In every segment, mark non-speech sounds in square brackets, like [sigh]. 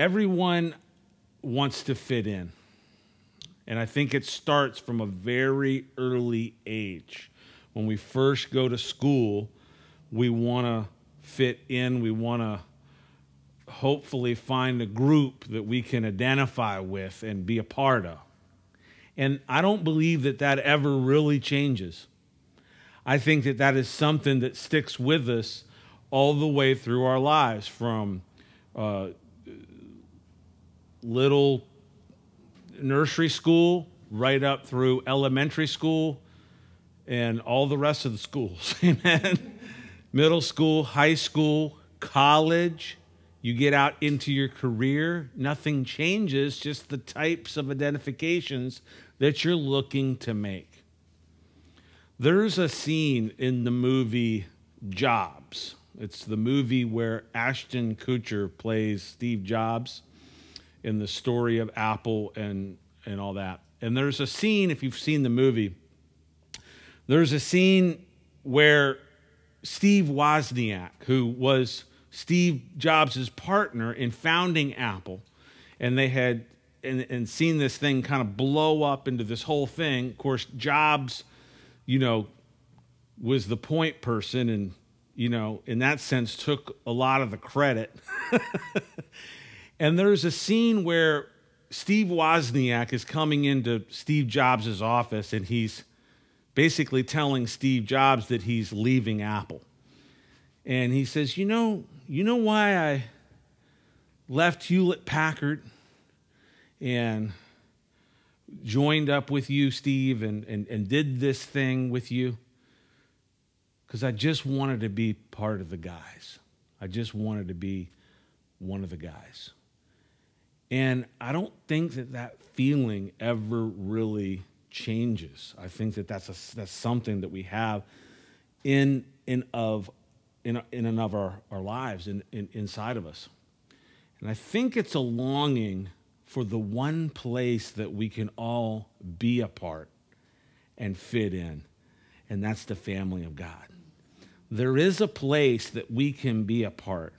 everyone wants to fit in. And I think it starts from a very early age. When we first go to school, we want to fit in, we want to hopefully find a group that we can identify with and be a part of. And I don't believe that that ever really changes. I think that that is something that sticks with us all the way through our lives from uh, little nursery school right up through elementary school and all the rest of the schools. [laughs] Amen. Middle school, high school, college, you get out into your career, nothing changes, just the types of identifications that you're looking to make. There's a scene in the movie Jobs. It's the movie where Ashton Kutcher plays Steve Jobs in the story of Apple and, and all that. And there's a scene, if you've seen the movie, there's a scene where Steve Wozniak, who was Steve Jobs' partner in founding Apple, and they had and, and seen this thing kind of blow up into this whole thing. Of course, Jobs, you know, was the point person and, you know, in that sense, took a lot of the credit. [laughs] and there's a scene where Steve Wozniak is coming into Steve Jobs' office and he's basically telling Steve Jobs that he's leaving Apple. And he says, You know, you know why I left Hewlett Packard and joined up with you, Steve, and, and, and did this thing with you? Because I just wanted to be part of the guys. I just wanted to be one of the guys. And I don't think that that feeling ever really changes. I think that that's, a, that's something that we have in, in, of, in, in and of our, our lives, in, in, inside of us. And I think it's a longing for the one place that we can all be a part and fit in, and that's the family of God. There is a place that we can be a part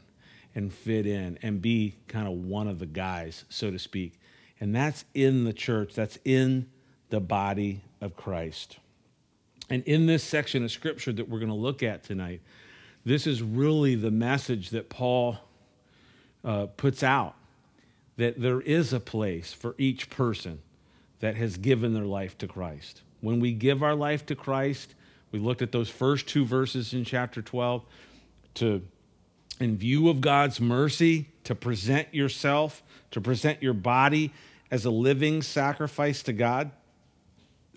and fit in and be kind of one of the guys, so to speak. And that's in the church, that's in the body of Christ. And in this section of scripture that we're going to look at tonight, this is really the message that Paul uh, puts out that there is a place for each person that has given their life to Christ. When we give our life to Christ, we looked at those first two verses in chapter 12 to in view of God's mercy to present yourself, to present your body as a living sacrifice to God.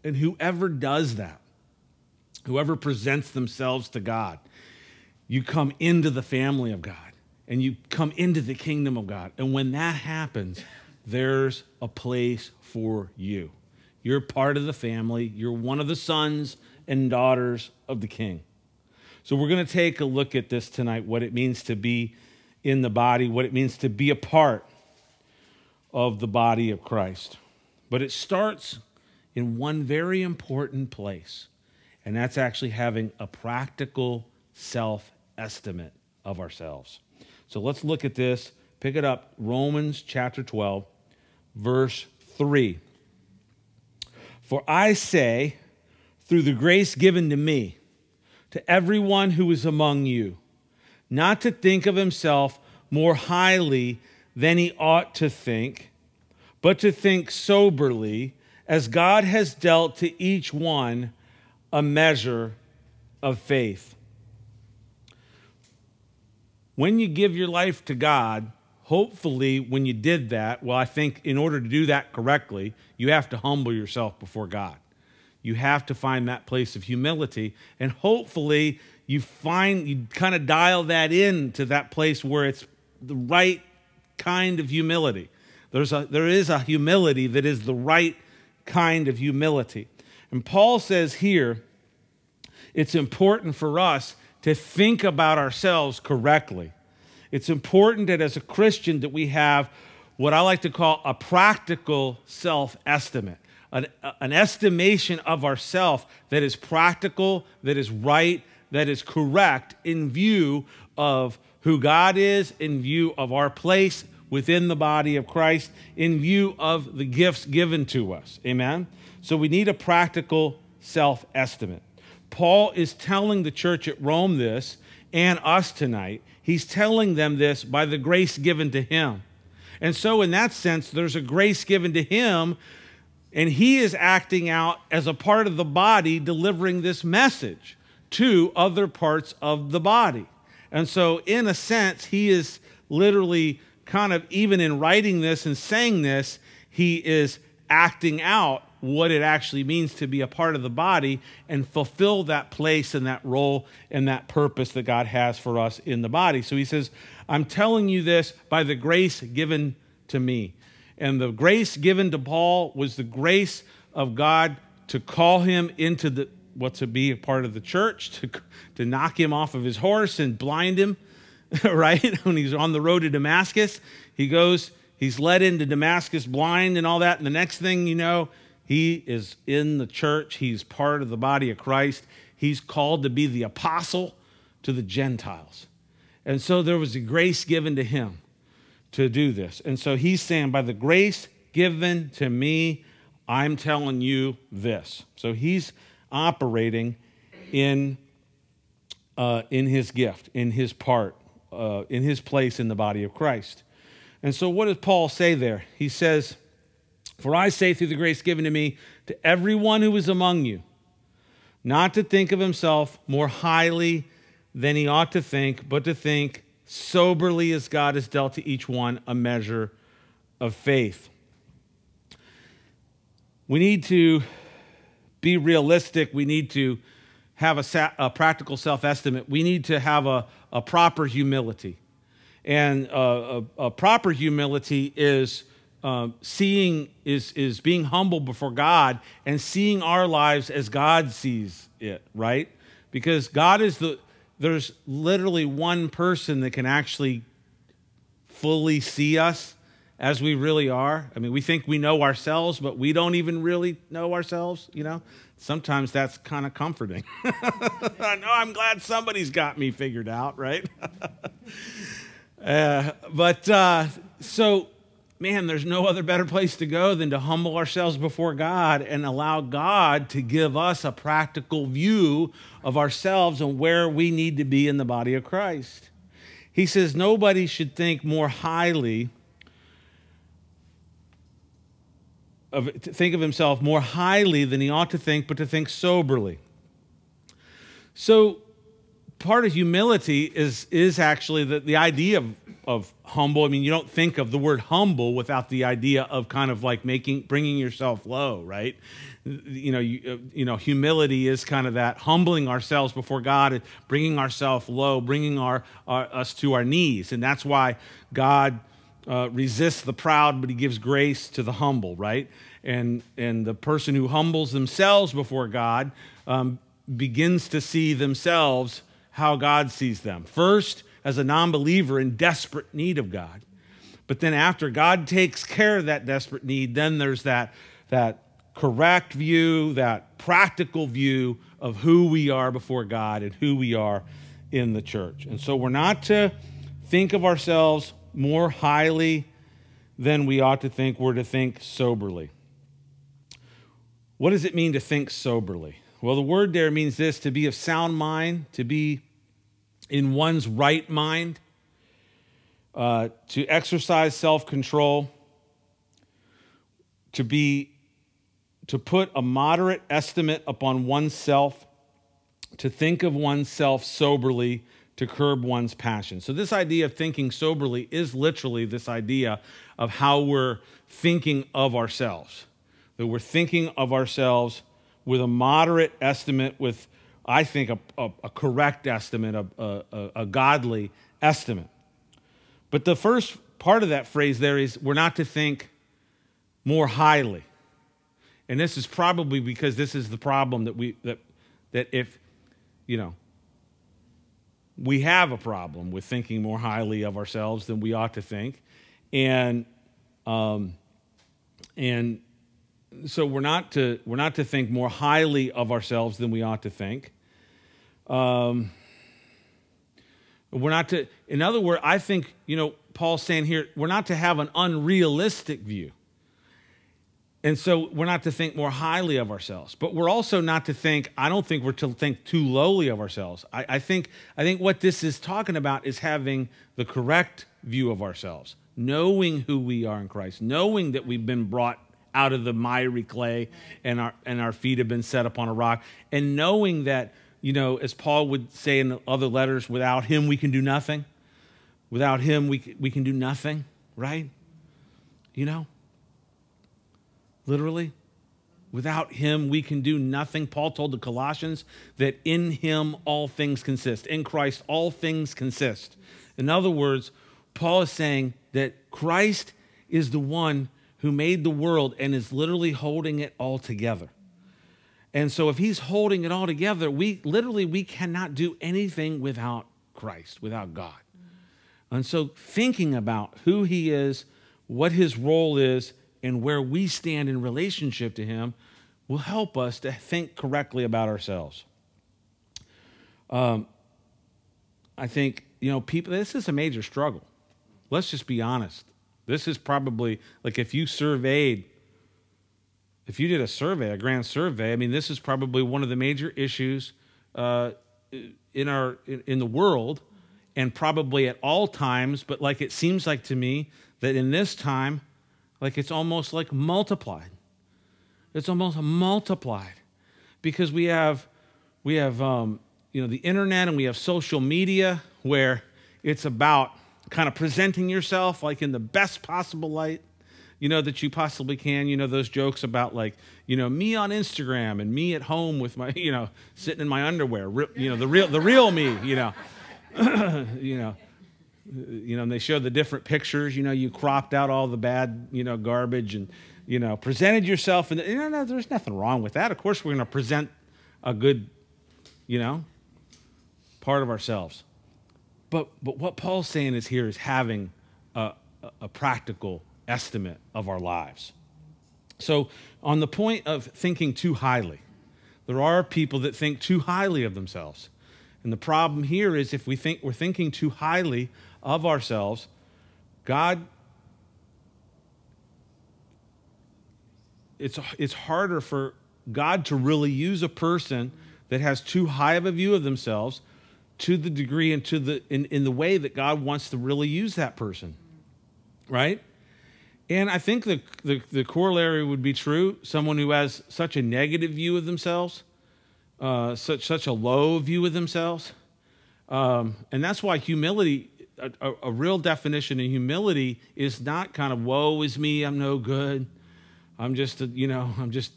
And whoever does that, whoever presents themselves to God, you come into the family of God and you come into the kingdom of God. And when that happens, there's a place for you. You're part of the family, you're one of the sons and daughters of the king. So, we're going to take a look at this tonight what it means to be in the body, what it means to be a part of the body of Christ. But it starts in one very important place, and that's actually having a practical self estimate of ourselves. So let's look at this. Pick it up, Romans chapter 12, verse 3. For I say, through the grace given to me, to everyone who is among you, not to think of himself more highly than he ought to think, but to think soberly, as God has dealt to each one a measure of faith when you give your life to God, hopefully, when you did that, well, I think in order to do that correctly, you have to humble yourself before God. You have to find that place of humility. And hopefully, you find, you kind of dial that in to that place where it's the right kind of humility. There's a, there is a humility that is the right kind of humility. And Paul says here, it's important for us to think about ourselves correctly. It's important that as a Christian that we have what I like to call a practical self-estimate, an, an estimation of ourself that is practical, that is right, that is correct in view of who God is, in view of our place within the body of Christ in view of the gifts given to us. Amen? So we need a practical self estimate. Paul is telling the church at Rome this and us tonight. He's telling them this by the grace given to him. And so, in that sense, there's a grace given to him, and he is acting out as a part of the body, delivering this message to other parts of the body. And so, in a sense, he is literally kind of, even in writing this and saying this, he is acting out what it actually means to be a part of the body and fulfill that place and that role and that purpose that God has for us in the body. So he says, I'm telling you this by the grace given to me. And the grace given to Paul was the grace of God to call him into the what to be a part of the church, to, to knock him off of his horse and blind him, [laughs] right? [laughs] when he's on the road to Damascus, he goes, he's led into Damascus blind and all that. And the next thing you know, he is in the church, he's part of the body of Christ. He's called to be the apostle to the Gentiles. And so there was a grace given to him to do this. And so he's saying, by the grace given to me, I'm telling you this. So he's operating in, uh, in his gift, in his part, uh, in his place in the body of Christ. And so what does Paul say there? He says, For I say through the grace given to me to everyone who is among you, not to think of himself more highly than he ought to think, but to think soberly as God has dealt to each one a measure of faith. We need to be realistic. We need to have a, a practical self estimate. We need to have a, a proper humility. And uh, a, a, proper humility is uh, seeing, is, is being humble before God and seeing our lives as God sees it, right? Because God is the, there's literally one person that can actually fully see us as we really are. I mean, we think we know ourselves, but we don't even really know ourselves, you know? Sometimes that's kind of comforting. [laughs] I know I'm glad somebody's got me figured out, right? [laughs] uh, but uh, so, man, there's no other better place to go than to humble ourselves before God and allow God to give us a practical view of ourselves and where we need to be in the body of Christ. He says, Nobody should think more highly of, think of himself more highly than he ought to think, but to think soberly. So, part of humility is, is actually the, the idea of, of humble. I mean, you don't think of the word humble without the idea of kind of like making, bringing yourself low, right? You know, you, uh, you know, humility is kind of that humbling ourselves before God, bringing ourselves low, bringing our, our, us to our knees, and that's why God uh, resists the proud, but he gives grace to the humble, right? And, and the person who humbles themselves before God um, begins to see themselves how God sees them. First, as a non believer in desperate need of God. But then, after God takes care of that desperate need, then there's that, that correct view, that practical view of who we are before God and who we are in the church. And so, we're not to think of ourselves more highly than we ought to think, we're to think soberly. What does it mean to think soberly? Well, the word there means this to be of sound mind, to be in one's right mind, uh, to exercise self control, to be to put a moderate estimate upon oneself, to think of oneself soberly, to curb one's passion. So, this idea of thinking soberly is literally this idea of how we're thinking of ourselves. That we're thinking of ourselves with a moderate estimate, with, I think, a, a, a correct estimate, a, a, godly estimate. But the first part of that phrase there is we're not to think more highly. And this is probably because this is the problem that we that that if you know we have a problem with thinking more highly of ourselves than we ought to think. And, um, and so we're not, to, we're not to think more highly of ourselves than we ought to think. Um, We're not to, in other words, I think, you know, Paul's saying here, we're not to have an unrealistic view. And so we're not to think more highly of ourselves, but we're also not to think, I don't think we're to think too lowly of ourselves. I, I, think, I think what this is talking about is having the correct view of ourselves, knowing who we are in Christ, knowing that we've been brought out of the miry clay and our, and our feet have been set upon a rock, and knowing that, you know, as Paul would say in other letters, without him we can do nothing. Without him we, we can do nothing, right? You know? literally. Without him, we can do nothing. Paul told the Colossians that in him all things consist. In Christ, all things consist. In other words, Paul is saying that Christ is the one who made the world and is literally holding it all together. And so if he's holding it all together, we literally we cannot do anything without Christ, without God. And so thinking about who he is, what his role is, and where we stand in relationship to Him will help us to think correctly about ourselves. Um, I think, you know, people, this is a major struggle. Let's just be honest. This is probably, like, if you surveyed, if you did a survey, a grand survey, I mean, this is probably one of the major issues uh, in our in, the world, and probably at all times. But like, it seems like to me that in this time, like it's almost like multiplied. It's almost multiplied because we have we have um, you know the internet and we have social media where it's about kind of presenting yourself like in the best possible light you know that you possibly can you know those jokes about like you know me on instagram and me at home with my you know sitting in my underwear you know the real the real me you know you know you know, and they showed the different pictures. You know, you cropped out all the bad, you know, garbage and, you know, presented yourself. And you know, no, there's nothing wrong with that. Of course, we're going to present a good, you know, part of ourselves. But but what Paul's saying is here is having a, a practical estimate of our lives. So, on the point of thinking too highly, there are people that think too highly of themselves. And the problem here is if we think we're thinking too highly of ourselves, God, it's, it's harder for God to really use a person that has too high of a view of themselves to the degree and to the in, in the way that God wants to really use that person. Right? And I think the, the, the corollary would be true. Someone who has such a negative view of themselves, uh, such such a low view of themselves, um, and that's why humility a, a, real definition of humility is not kind of woe is me i'm no good. I'm just a, you know i'm just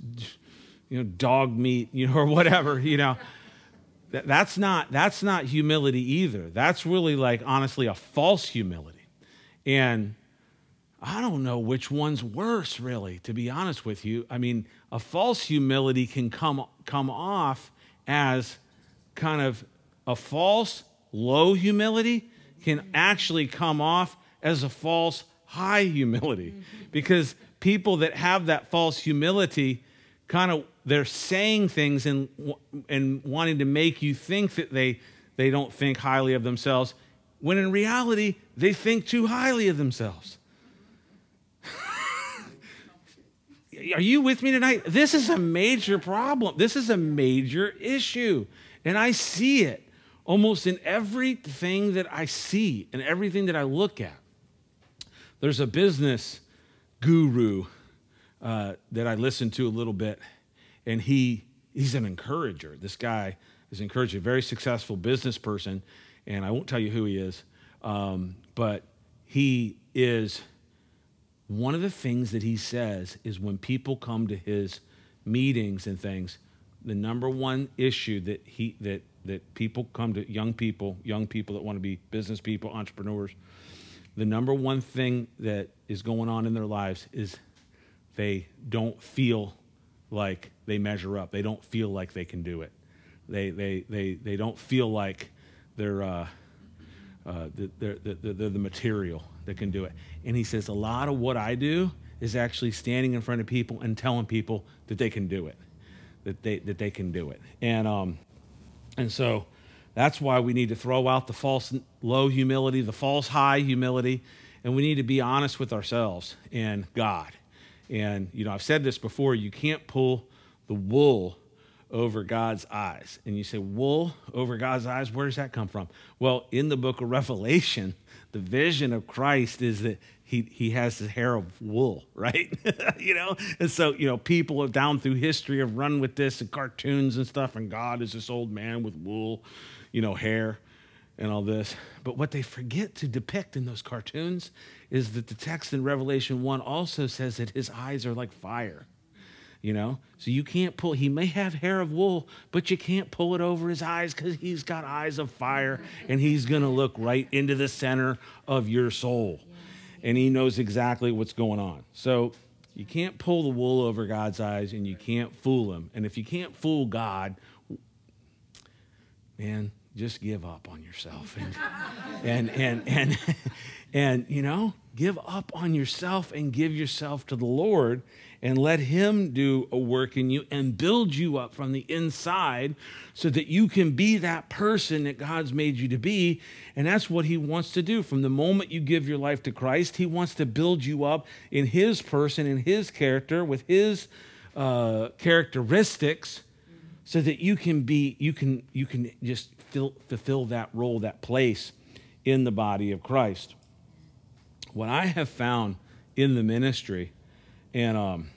you know dog meat you know or whatever you know. That, that's not that's not humility either. That's really like honestly a false humility. And i don't know which one's worse really to be honest with you. I mean a false humility can come come off as kind of a false low humility can actually come off as a false high humility. Mm-hmm. Because people that have that false humility kind of they're saying things and and wanting to make you think that they they don't think highly of themselves when in reality they think too highly of themselves are you with me tonight this is a major problem this is a major issue and i see it almost in everything that I see and everything that I look at. There's a business guru uh, that I listen to a little bit, and he he's an encourager. This guy is encouraging, very successful business person, and I won't tell you who he is, um, but he is. One of the things that he says is when people come to his meetings and things, the number one issue that he that that people come to young people, young people that want to be business people, entrepreneurs. The number one thing that is going on in their lives is they don't feel like they measure up. They don't feel like they can do it. They, they, they, they don't feel like they're, uh, uh, they're, they're, they're the material that can do it. And he says, a lot of what I do is actually standing in front of people and telling people that they can do it, that they, that they can do it. And um, and so That's why we need to throw out the false low humility, the false high humility, and we need to be honest with ourselves and God. And, you know, I've said this before you can't pull the wool over God's eyes. And you say, wool over God's eyes, where does that come from? Well, in the book of Revelation, the vision of Christ is that he, he has his hair of wool, [laughs] right? you know? And so, you know, people have down through history have run with this and cartoons and stuff, and God is this old man with wool, you know, hair and all this. But what they forget to depict in those cartoons is that the text in Revelation 1 also says that his eyes are like fire you know? So you can't pull he may have hair of wool but you can't pull it over his eyes because he's got eyes of fire and he's going to look right into the center of your soul. And he knows exactly what's going on. So you can't pull the wool over god's eyes and you can't fool him. And if you can't fool god man just give up on yourself. And and and and, and you know give up on yourself and give yourself to the lord and let Him do a work in you and build you up from the inside so that you can be that person that God's made you to be. And that's what He wants to do. From the moment you give your life to Christ, He wants to build you up in His person, in His character, with His uh, characteristics so that you can be you can you can just fill, fulfill that role that place in the body of christ what i have found in the ministry and, um,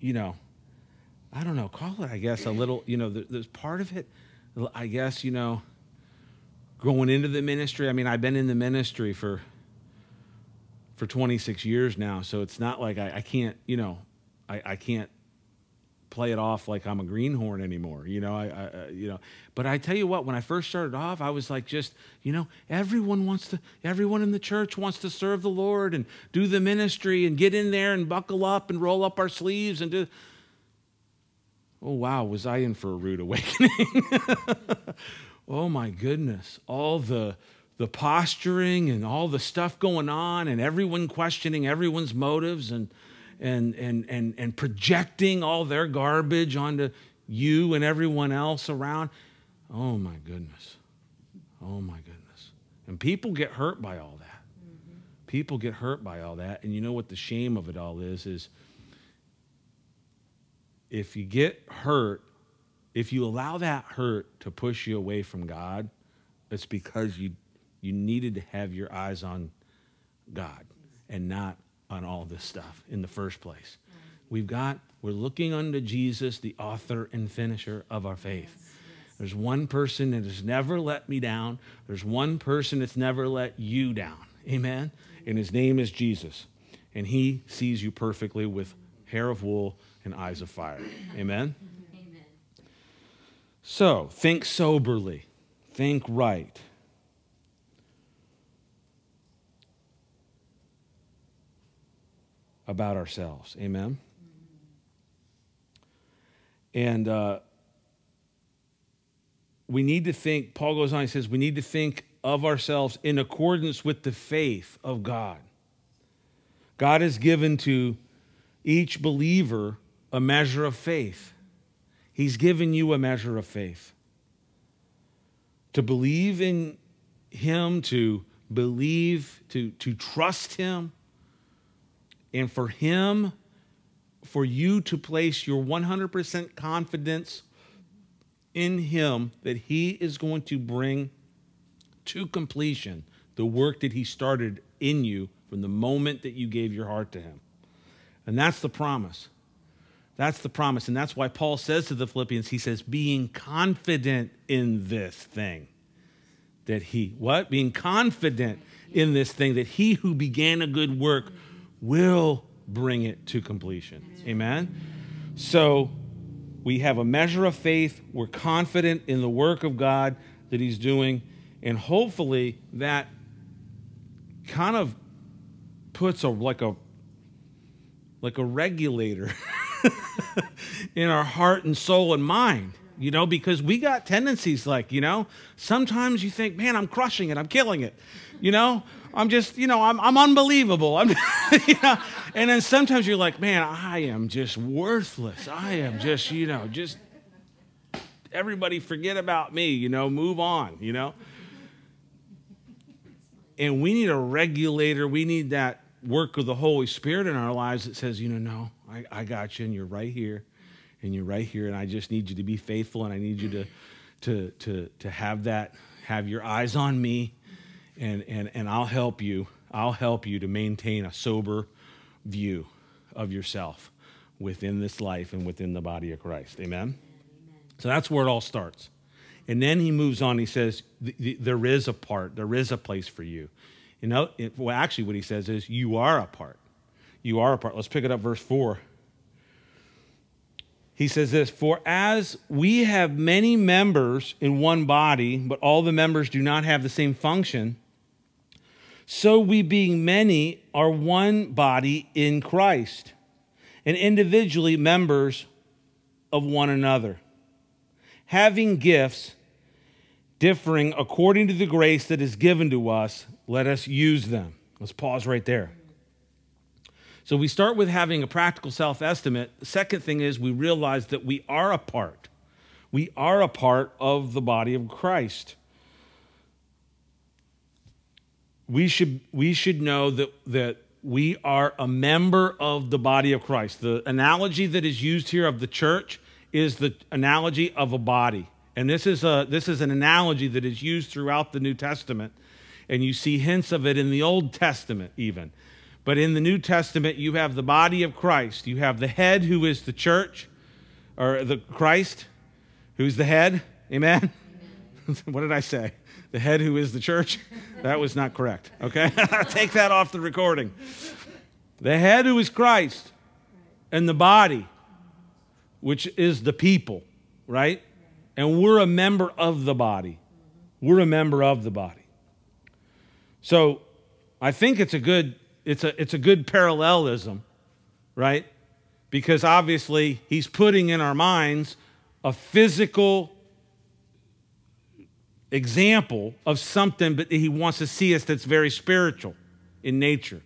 you know, I don't know, call it, I guess, a little, you know, there's part of it, I guess, you know, going into the ministry. I mean, I've been in the ministry for for 26 years now, so it's not like I, I can't, you know, I, I can't play it off like I'm a greenhorn anymore. You know, I, I, uh, you know. But I tell you what, when I first started off, I was like, just you know, everyone wants to, everyone in the church wants to serve the Lord and do the ministry and get in there and buckle up and roll up our sleeves and do. Oh wow, was I in for a rude awakening? [laughs] oh my goodness, all the the posturing and all the stuff going on and everyone questioning everyone's motives and and, and, and, and projecting all their garbage onto you and everyone else around. Oh my goodness. Oh my goodness. And people get hurt by all that. Mm-hmm. People get hurt by all that. And you know what the shame of it all is? Is if you get hurt, if you allow that hurt to push you away from God, it's because you you needed to have your eyes on God and not on all this stuff in the first place. We've got, we're looking unto Jesus, the author and finisher of our faith. There's one person that has never let me down. There's one person that's never let you down. Amen? And his name is Jesus. And he sees you perfectly with hair of wool and eyes of fire. Amen? Amen. So, think soberly, think right. About ourselves. Amen? And uh, we need to think, Paul goes on, he says, we need to think of ourselves in accordance with the faith of God. God has given to each believer a measure of faith. He's given you a measure of faith. To believe in Him, to believe, to, to trust Him, and for Him, for you to place your 100% confidence in Him that He is going to bring to completion the work that He started in you from the moment that you gave your heart to Him. And that's the promise. That's the promise. And that's why Paul says to the Philippians, he says, being confident in this thing. That he, what? Being confident in this thing, that he who began a good work will bring it to completion. Amen? So we have a measure of faith. We're confident in the work of God that He's doing. And hopefully that kind of puts a like a like a regulator [laughs] in our heart and soul and mind you know because we got tendencies like you know sometimes you think man i'm crushing it i'm killing it you know I'm just, you know, I'm, I'm unbelievable. I'm, [laughs] you know? And then sometimes you're like, man, I am just worthless. I am just, you know, just everybody forget about me, you know, move on, you know. And we need a regulator. We need that work of the Holy Spirit in our lives that says, you know, no, I, I got you, and you're right here, and you're right here, and I just need you to be faithful, and I need you to, to, to, to have that, have your eyes on me, and, and, and I'll help you. I'll help you to maintain a sober view of yourself within this life and within the body of Christ. Amen? Amen. So that's where it all starts. And then he moves on. He says, There is a part, there is a place for you. You know, it, well, actually, what he says is, You are a part. You are a part. Let's pick it up, verse 4. He says this For as we have many members in one body, but all the members do not have the same function, so we, being many, are one body in Christ, and individually members of one another, having gifts differing according to the grace that is given to us, let us use them. Let's pause right there. So we start with having a practical self estimate. The second thing is we realize that we are a part. We are a part of the body of Christ. We should, we should know that, that we are a member of the body of Christ. The analogy that is used here of the church is the analogy of a body. And this is, a, this is an analogy that is used throughout the New Testament. And you see hints of it in the Old Testament, even. But in the New Testament, you have the body of Christ. You have the head, who is the church, or the Christ, who's the head. Amen? [laughs] [laughs] What did I say? The head, who is the church? That was not correct. Okay? [laughs] Take that off the recording. The head, who is Christ, and the body, which is the people, right? and we're a member of the body. We're a member of the body. So I think it's a good it's a it's a good parallelism, right? Because obviously he's putting in our minds a physical example of something but he wants to see us that's very spiritual in nature.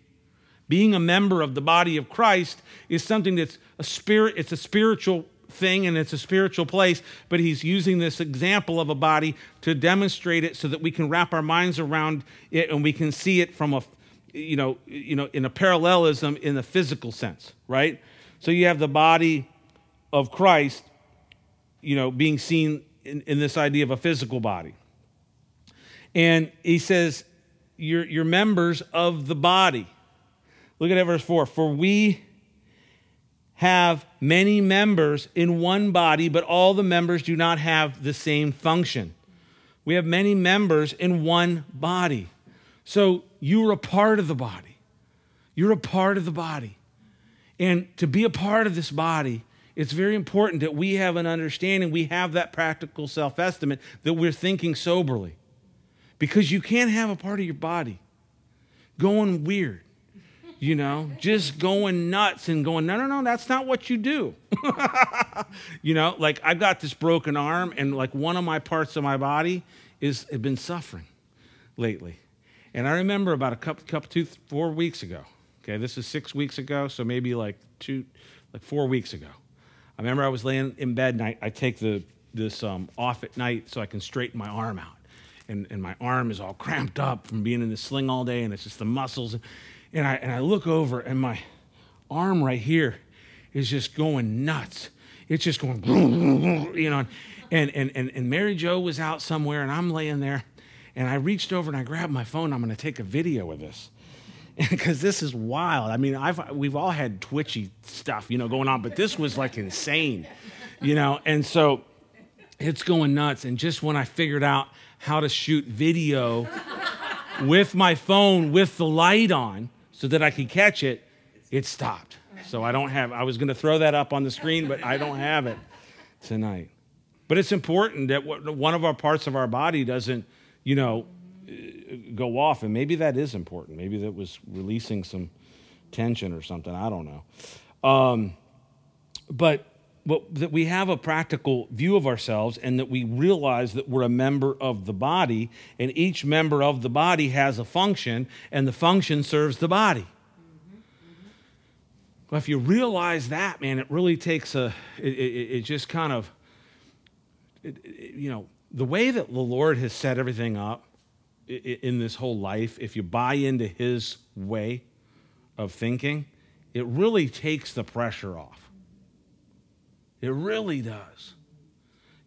Being a member of the body of Christ is something that's a spirit it's a spiritual thing and it's a spiritual place, but he's using this example of a body to demonstrate it so that we can wrap our minds around it and we can see it from a you know, you know, in a parallelism in the physical sense, right? So you have the body of Christ, you know, being seen in, in this idea of a physical body. And he says, you're, you're members of the body. Look at verse 4. For we have many members in one body, but all the members do not have the same function. We have many members in one body. So you're a part of the body. You're a part of the body. And to be a part of this body, it's very important that we have an understanding, we have that practical self estimate, that we're thinking soberly. Because you can't have a part of your body going weird you know, just going nuts and going, no, no, no, that's not what you do. [laughs] you know, like I've got this broken arm, and like one of my parts of my body is have been suffering lately. And I remember about a couple, couple, two, four weeks ago. Okay, this is six weeks ago, so maybe like two, like four weeks ago. I remember I was laying in bed, and I, I take the this um, off at night so I can straighten my arm out. And, and my arm is all cramped up from being in the sling all day, and it's just the muscles. And I, and I look over, and my arm right here is just going nuts. It's just going, you know. And, and, and, and Mary Jo was out somewhere, and I'm laying there. And I reached over and I grabbed my phone. I'm going to take a video of this [laughs] because this is wild. I mean, I've, we've all had twitchy stuff, you know, going on, but this was like insane, you know. And so it's going nuts. And just when I figured out how to shoot video with my phone with the light on, so that I could catch it, it stopped. So I don't have, I was going to throw that up on the screen, but I don't have it tonight. But it's important that one of our parts of our body doesn't, you know, go off. And maybe that is important. Maybe that was releasing some tension or something. I don't know. Um, but but that we have a practical view of ourselves and that we realize that we're a member of the body and each member of the body has a function and the function serves the body well, if you realize that man it really takes a it, it, it just kind of it, you know, the way that the Lord has set everything up in this whole life, if you buy into his way of thinking, it really takes the pressure off. It really does.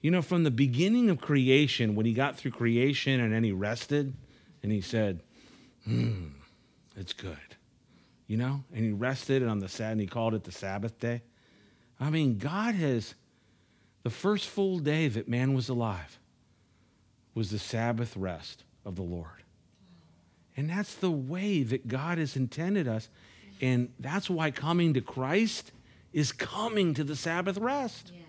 You know, from the beginning of creation, when he got through creation and then he rested and he said, hmm, it's good. You know, and he rested and on the Sabbath, and he called it the Sabbath day. I mean, God has, the first full day that man was alive was the Sabbath rest of the Lord. And that's the way that God has intended us. And that's why coming to Christ is coming to the Sabbath rest. Yes,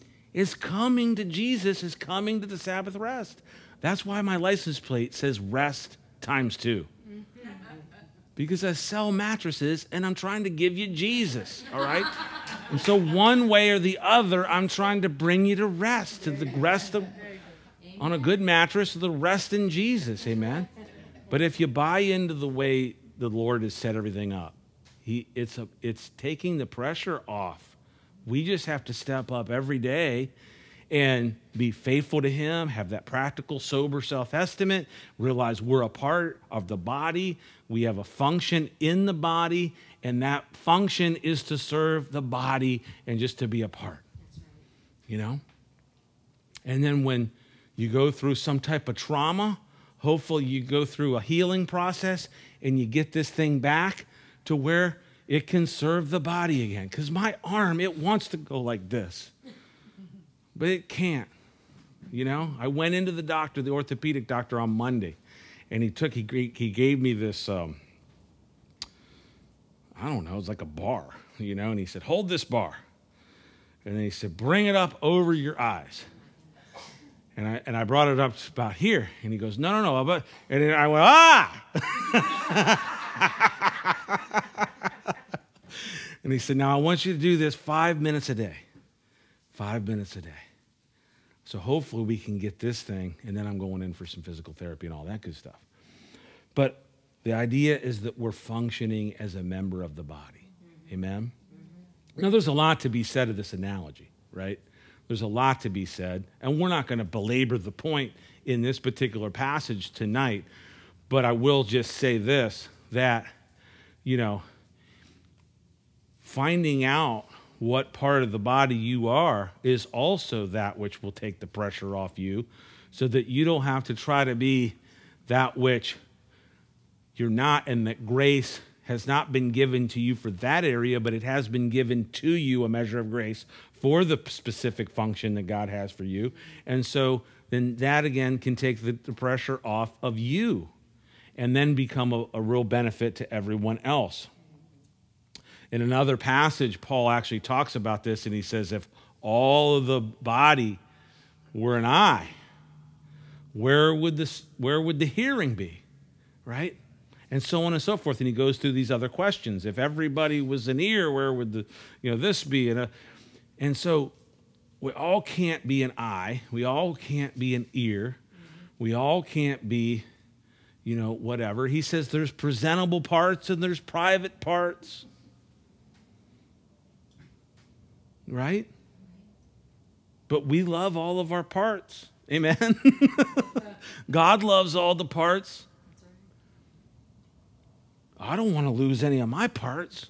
yes. Is coming to Jesus, is coming to the Sabbath rest. That's why my license plate says rest times two. [laughs] because I sell mattresses and I'm trying to give you Jesus, all right? and so, one way or the other, I'm trying to bring you to rest, to the rest of on a good mattress, the rest in Jesus. Amen. But if you buy into the way the Lord has set everything up, he, it's, a, it's taking the pressure off. We just have to step up every day and be faithful to Him, have that practical, sober self estimate, realize we're a part of the body, we have a function in the body, and that function is to serve the body and just to be a part. Right. You know? And then when you go through some type of trauma. Hopefully, you go through a healing process and you get this thing back to where it can serve the body again. Because my arm, it wants to go like this, but it can't. You know, I went into the doctor, the orthopedic doctor, on Monday, and he took, he, he gave me this, um, I don't know, it's like a bar, you know, and he said, hold this bar. And then he said, bring it up over your eyes. And I, and I brought it up about here. And he goes, No, no, no. But, and I went, Ah! [laughs] [laughs] and he said, Now I want you to do this five minutes a day. Five minutes a day. So hopefully we can get this thing, and then I'm going in for some physical therapy and all that good stuff. But the idea is that we're functioning as a member of the body. Mm-hmm. Amen? Mm-hmm. Now, there's a lot to be said of this analogy, right? There's a lot to be said, and we're not going to belabor the point in this particular passage tonight, but I will just say this that, you know, finding out what part of the body you are is also that which will take the pressure off you so that you don't have to try to be that which you're not, and that grace has not been given to you for that area, but it has been given to you a measure of grace for the specific function that God has for you. And so then that again can take the, pressure off of you and then become a, a real benefit to everyone else. In another passage, Paul actually talks about this and he says, if all of the body were an eye, where would, this, where would the hearing be? Right? and so on and so forth. And he goes through these other questions. If everybody was an ear, where would the you know this be? And a, and so we all can't be an eye. We all can't be an ear. We all can't be, you know, whatever. He says there's presentable parts and there's private parts. Right? But we love all of our parts. Amen. [laughs] God loves all the parts. I don't want to lose any of my parts.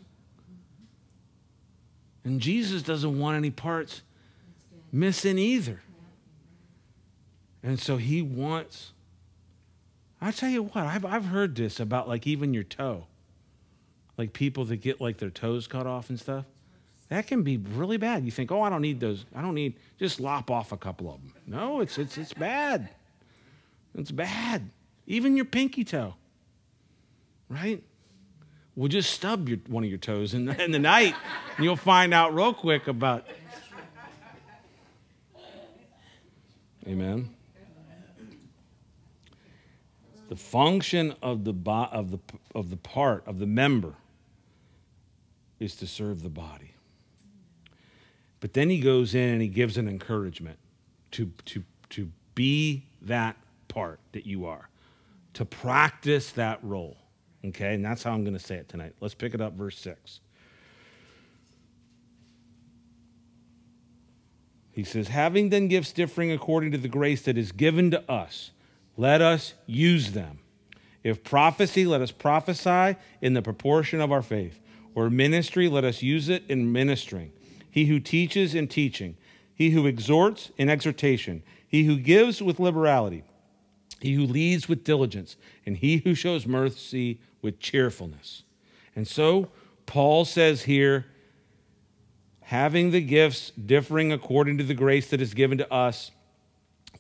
And Jesus doesn't want any parts missing either. And so he wants, I tell you what, I've, I've heard this about like even your toe. Like people that get like their toes cut off and stuff. That can be really bad. You think, oh, I don't need those. I don't need, just lop off a couple of them. No, it's, it's, it's bad. It's bad. Even your pinky toe, right? Well, just stub your, one of your toes in the, in the night, and you'll find out real quick about. Amen. The function of the, bo- of, the, of the part, of the member, is to serve the body. But then he goes in and he gives an encouragement to, to, to be that part that you are, to practice that role. Okay, and that's how I'm going to say it tonight. Let's pick it up, verse 6. He says, having then gifts differing according to the grace that is given to us, let us use them. If prophecy, let us prophesy in the proportion of our faith. Or ministry, let us use it in ministering. He who teaches in teaching. He who exhorts in exhortation. He who gives with liberality. He who leads with diligence. And he who shows mercy with cheerfulness. And so, Paul says here, having the gifts differing according to the grace that is given to us,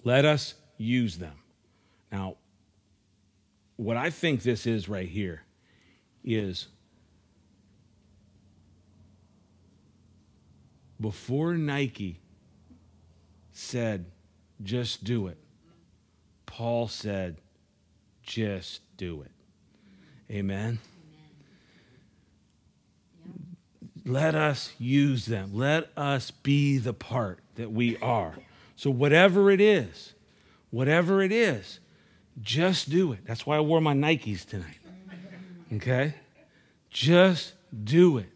let us use them. Now, what I think this is right here is before Nike said, just do it, Paul said, just do it. Amen. Let us use them. Let us be the part that we are. So, whatever it is, whatever it is, just do it. That's why I wore my Nikes tonight. Okay? Just do it.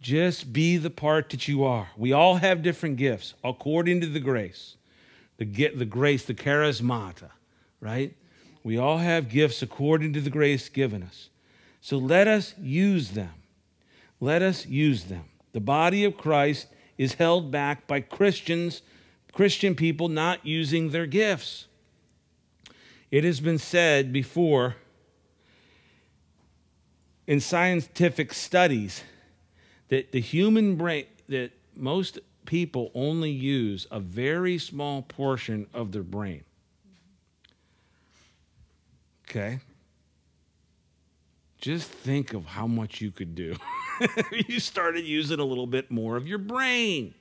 Just be the part that you are. We all have different gifts according to the grace. The, get, the grace, the charismata, right? We all have gifts according to the grace given us. So let us use them. Let us use them. The body of Christ is held back by Christians, Christian people not using their gifts. It has been said before in scientific studies that the human brain, that most people only use a very small portion of their brain. Okay? Just think of how much you could do if [laughs] you started using a little bit more of your brain.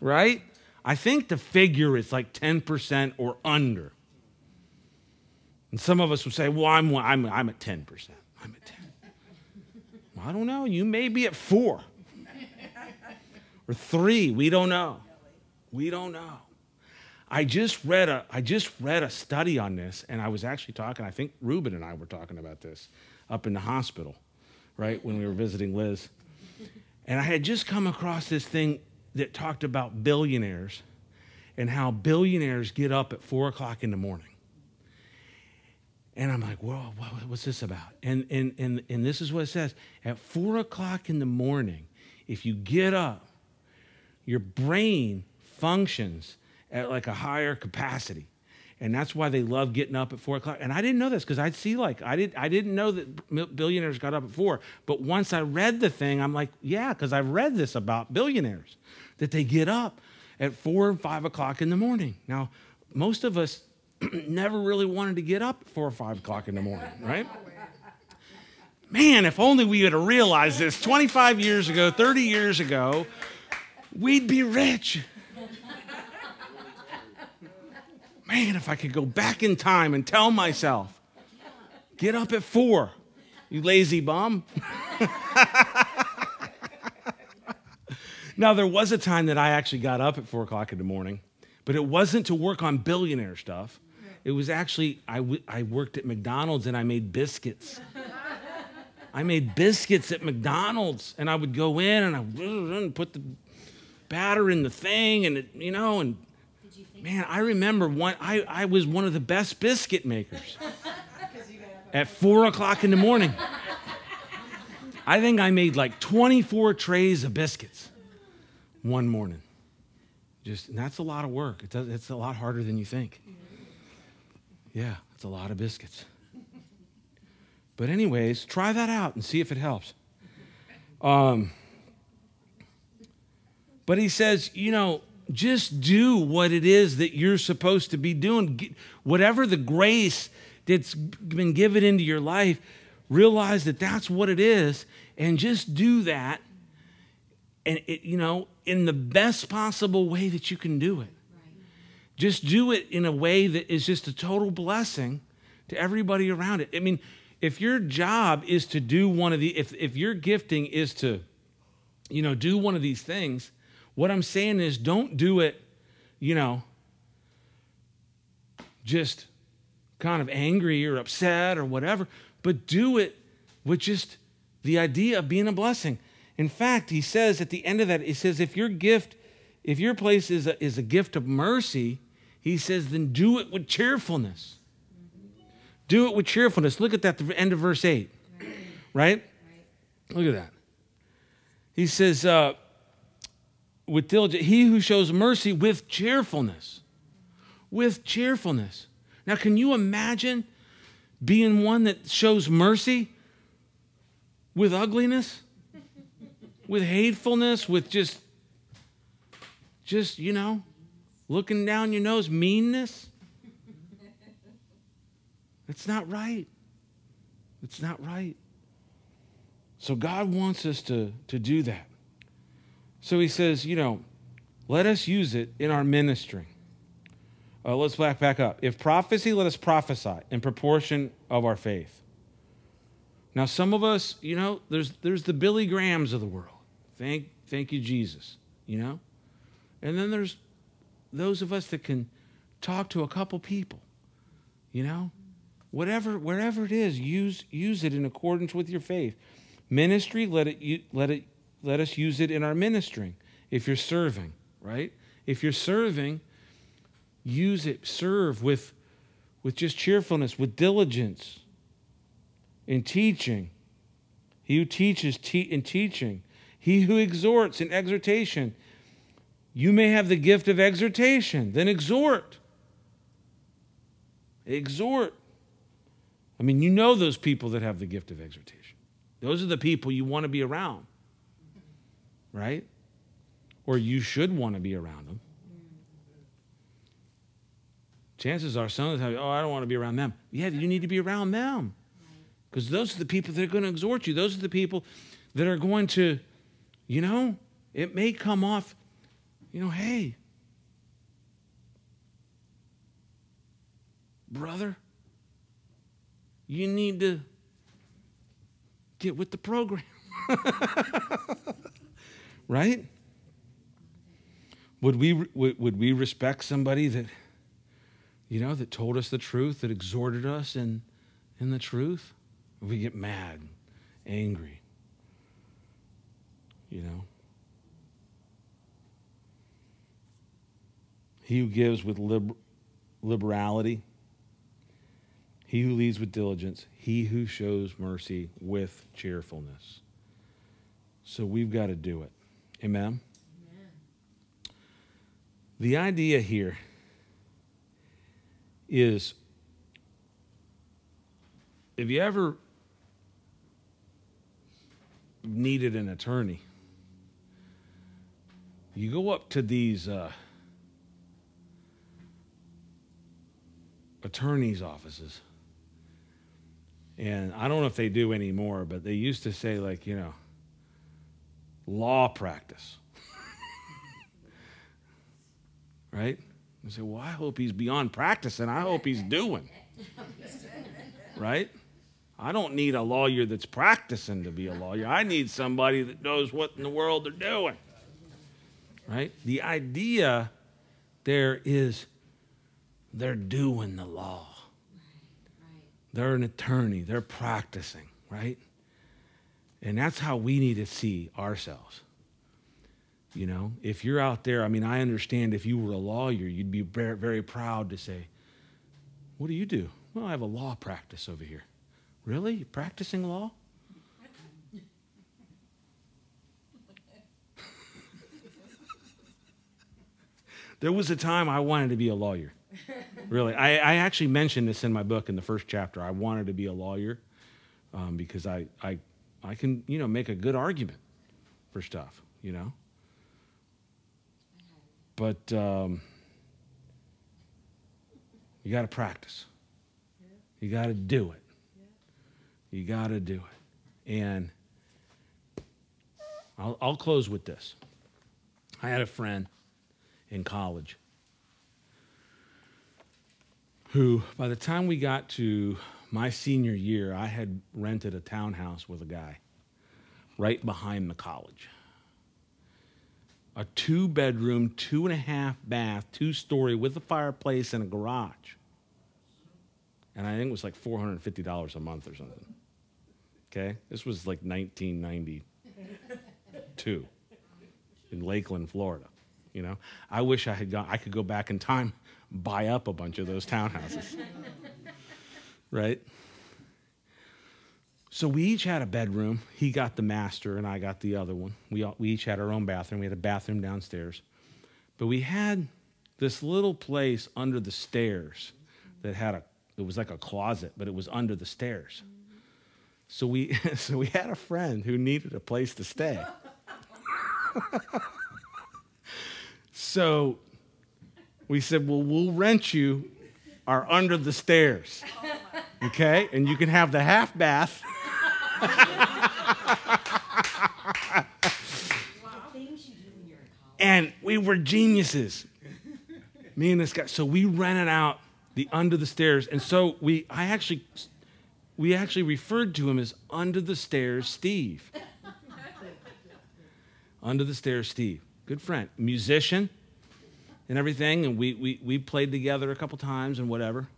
Right? I think the figure is like 10% or under. And some of us would say, well, I'm, I'm, I'm at 10%. I'm at 10. Well, I don't know. You may be at four [laughs] or three. We don't know. We don't know. I just read a I just read a study on this, and I was actually talking. I think Ruben and I were talking about this up in the hospital, right when we were visiting Liz, and I had just come across this thing that talked about billionaires and how billionaires get up at four o'clock in the morning. And I'm like, whoa, what's this about? And, and, and, and this is what it says. At four o'clock in the morning, if you get up, your brain functions at like a higher capacity. And that's why they love getting up at four o'clock. And I didn't know this because I'd see like, I, did, I didn't know that billionaires got up at four. But once I read the thing, I'm like, yeah, because I've read this about billionaires, that they get up at four and five o'clock in the morning. Now, most of us [clears throat] never really wanted to get up at four or five o'clock in the morning, right? Man, if only we had realized this 25 years ago, 30 years ago, we'd be rich. Man, if I could go back in time and tell myself, get up at four, you lazy bum. [laughs] now, there was a time that I actually got up at four o'clock in the morning, but it wasn't to work on billionaire stuff. It was actually, I, w- I worked at McDonald's and I made biscuits. [laughs] I made biscuits at McDonald's and I would go in and I would [laughs] put the batter in the thing and, it, you know, and man, I remember one, I, I was one of the best biscuit makers [laughs] at four o'clock in the morning. I think I made like 24 trays of biscuits one morning. Just, that's a lot of work. It does, it's a lot harder than you think. Yeah, it's a lot of biscuits. But, anyways, try that out and see if it helps. Um, but he says, you know, just do what it is that you're supposed to be doing. Whatever the grace that's been given into your life, realize that that's what it is and just do that and it, you know in the best possible way that you can do it just do it in a way that is just a total blessing to everybody around it. I mean, if your job is to do one of the, if, if your gifting is to, you know, do one of these things, what I'm saying is don't do it, you know, just kind of angry or upset or whatever, but do it with just the idea of being a blessing. In fact, he says at the end of that, he says, if your gift if your place is a, is a gift of mercy, he says, then do it with cheerfulness. Do it with cheerfulness. Look at that, the end of verse 8. Right? Look at that. He says, uh, with diligence, he who shows mercy with cheerfulness. With cheerfulness. Now, can you imagine being one that shows mercy with ugliness? with hatefulness, with just, just, you know, looking down your nose, meanness? It's not right. It's not right. So God wants us to, to do that. So he says, you know, let us use it in our ministry. Uh, let's back, back up. If prophecy, let us prophesy in proportion of our faith. Now, some of us, you know, there's, there's the Billy Grahams of the world. Thank, thank you, Jesus, you know? And then there's those of us that can talk to a couple people, you know? Whatever, wherever it is, use, use it in accordance with your faith. Ministry, let it, let it, let us use it in our ministering. If you're serving, right? If you're serving, use it, serve with, with just cheerfulness, with diligence in teaching. He who teaches te- in teaching, he who exhorts in exhortation. You may have the gift of exhortation, then exhort. Exhort. I mean, you know those people that have the gift of exhortation. Those are the people you want to be around, right? Or you should want to be around them chances are some of the time, oh, I don't want to be around them. Yeah, you need to be around them. Because those are the people that are going to exhort you. Those are the people that are going to, you know, it may come off, you know, hey, brother, you need to get with the program. [laughs] right? Would we, would, we respect somebody that you know, that told us the truth, that exhorted us in, in the truth, we get mad, angry. You know? He who gives with liber- liberality, he who leads with diligence, he who shows mercy with cheerfulness. So we've got to do it. Amen? Amen. The idea here is if you ever needed an attorney, you go up to these uh, attorneys' offices. And I don't know if they do anymore, but they used to say, like, you know, law practice. [laughs] right? I say, well, I hope he's beyond practicing. I hope he's doing. [laughs] right? I don't need a lawyer that's practicing to be a lawyer. I need somebody that knows what in the world they're doing. Right? The idea there is they're doing the law. They're an attorney, they're practicing, right? And that's how we need to see ourselves. You know, if you're out there, I mean, I understand if you were a lawyer, you'd be very, very proud to say, What do you do? Well, I have a law practice over here. Really? You're practicing law? [laughs] there was a time I wanted to be a lawyer. [laughs] Really. I, I, actually mentioned this in my book in the first chapter. I wanted to be a lawyer um, because I, I, I can, you know, make a good argument for stuff, you know? But um, you got to practice. You got to do it. You got to do it. And I'll, I'll close with this. I had a friend in college who, by the time we got to my senior year, I had rented a townhouse with a guy right behind the college a two bedroom, two and a half bath, two story with a fireplace and a garage. And I think it was like $450 a month or something. Okay? This was like 1992 in Lakeland, Florida. You know, I wish I had gone. I could go back in time, buy up a bunch of those townhouses. [laughs] right? So we each had a bedroom. He got the master, and I got the other one. We, all, we each had our own bathroom. We had a bathroom downstairs. But we had this little place under the stairs that had a, it was like a closet, but it was under the stairs. So we, [laughs] so we had a friend who needed a place to stay. [laughs] so we said, well, we'll rent you our under the stairs. Okay? And you can have the half bath. [laughs] and we were geniuses. Me and this guy. So we rented out the under the stairs. And so we I actually we actually referred to him as under the stairs Steve. [laughs] under the stairs Steve. Good friend. Musician and everything. And we, we, we played together a couple times and whatever.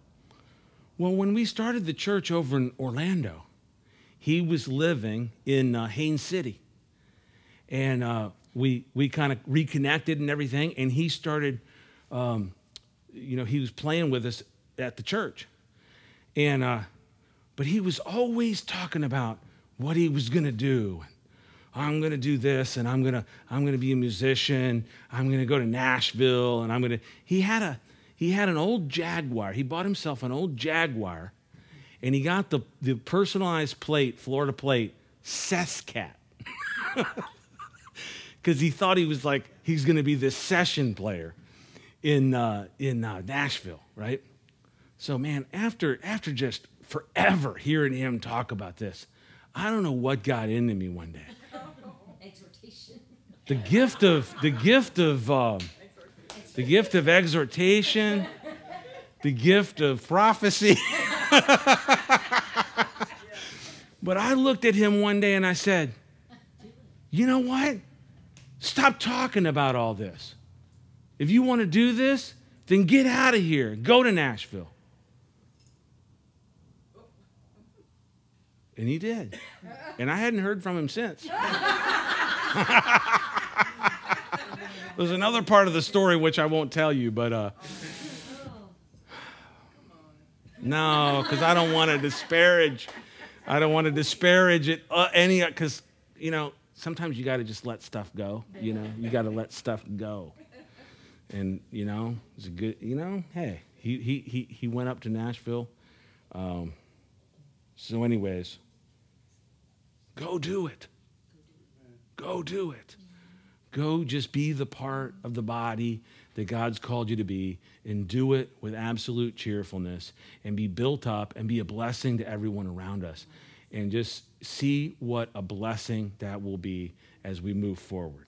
Well, when we started the church over in Orlando, he was living in uh, Haines City. And uh, we, we kind of reconnected and everything. And he started, um, you know, he was playing with us at the church. And, uh, but he was always talking about what he was going to do. I'm going to do this and I'm going to I'm going to be a musician. I'm going to go to Nashville and I'm going to He had a he had an old Jaguar. He bought himself an old Jaguar and he got the the personalized plate, Florida plate, Sescat. [laughs] Cuz he thought he was like he's going to be this session player in uh, in uh, Nashville, right? So man, after after just forever hearing him talk about this, I don't know what got into me one day. Exhortation. The gift of the gift of uh, the gift of exhortation, the gift of prophecy. [laughs] but I looked at him one day and I said, "You know what? Stop talking about all this. If you want to do this, then get out of here. Go to Nashville." And he did. And I hadn't heard from him since. [laughs] [laughs] There's another part of the story which I won't tell you, but uh, no, because I don't want to disparage. I don't want to disparage it uh, any because you know sometimes you got to just let stuff go. You know, you got to let stuff go. And you know, it's a good. You know, hey, he he he he went up to Nashville. Um, so, anyways, go do it. Go do it. Go just be the part of the body that God's called you to be and do it with absolute cheerfulness and be built up and be a blessing to everyone around us. And just see what a blessing that will be as we move forward.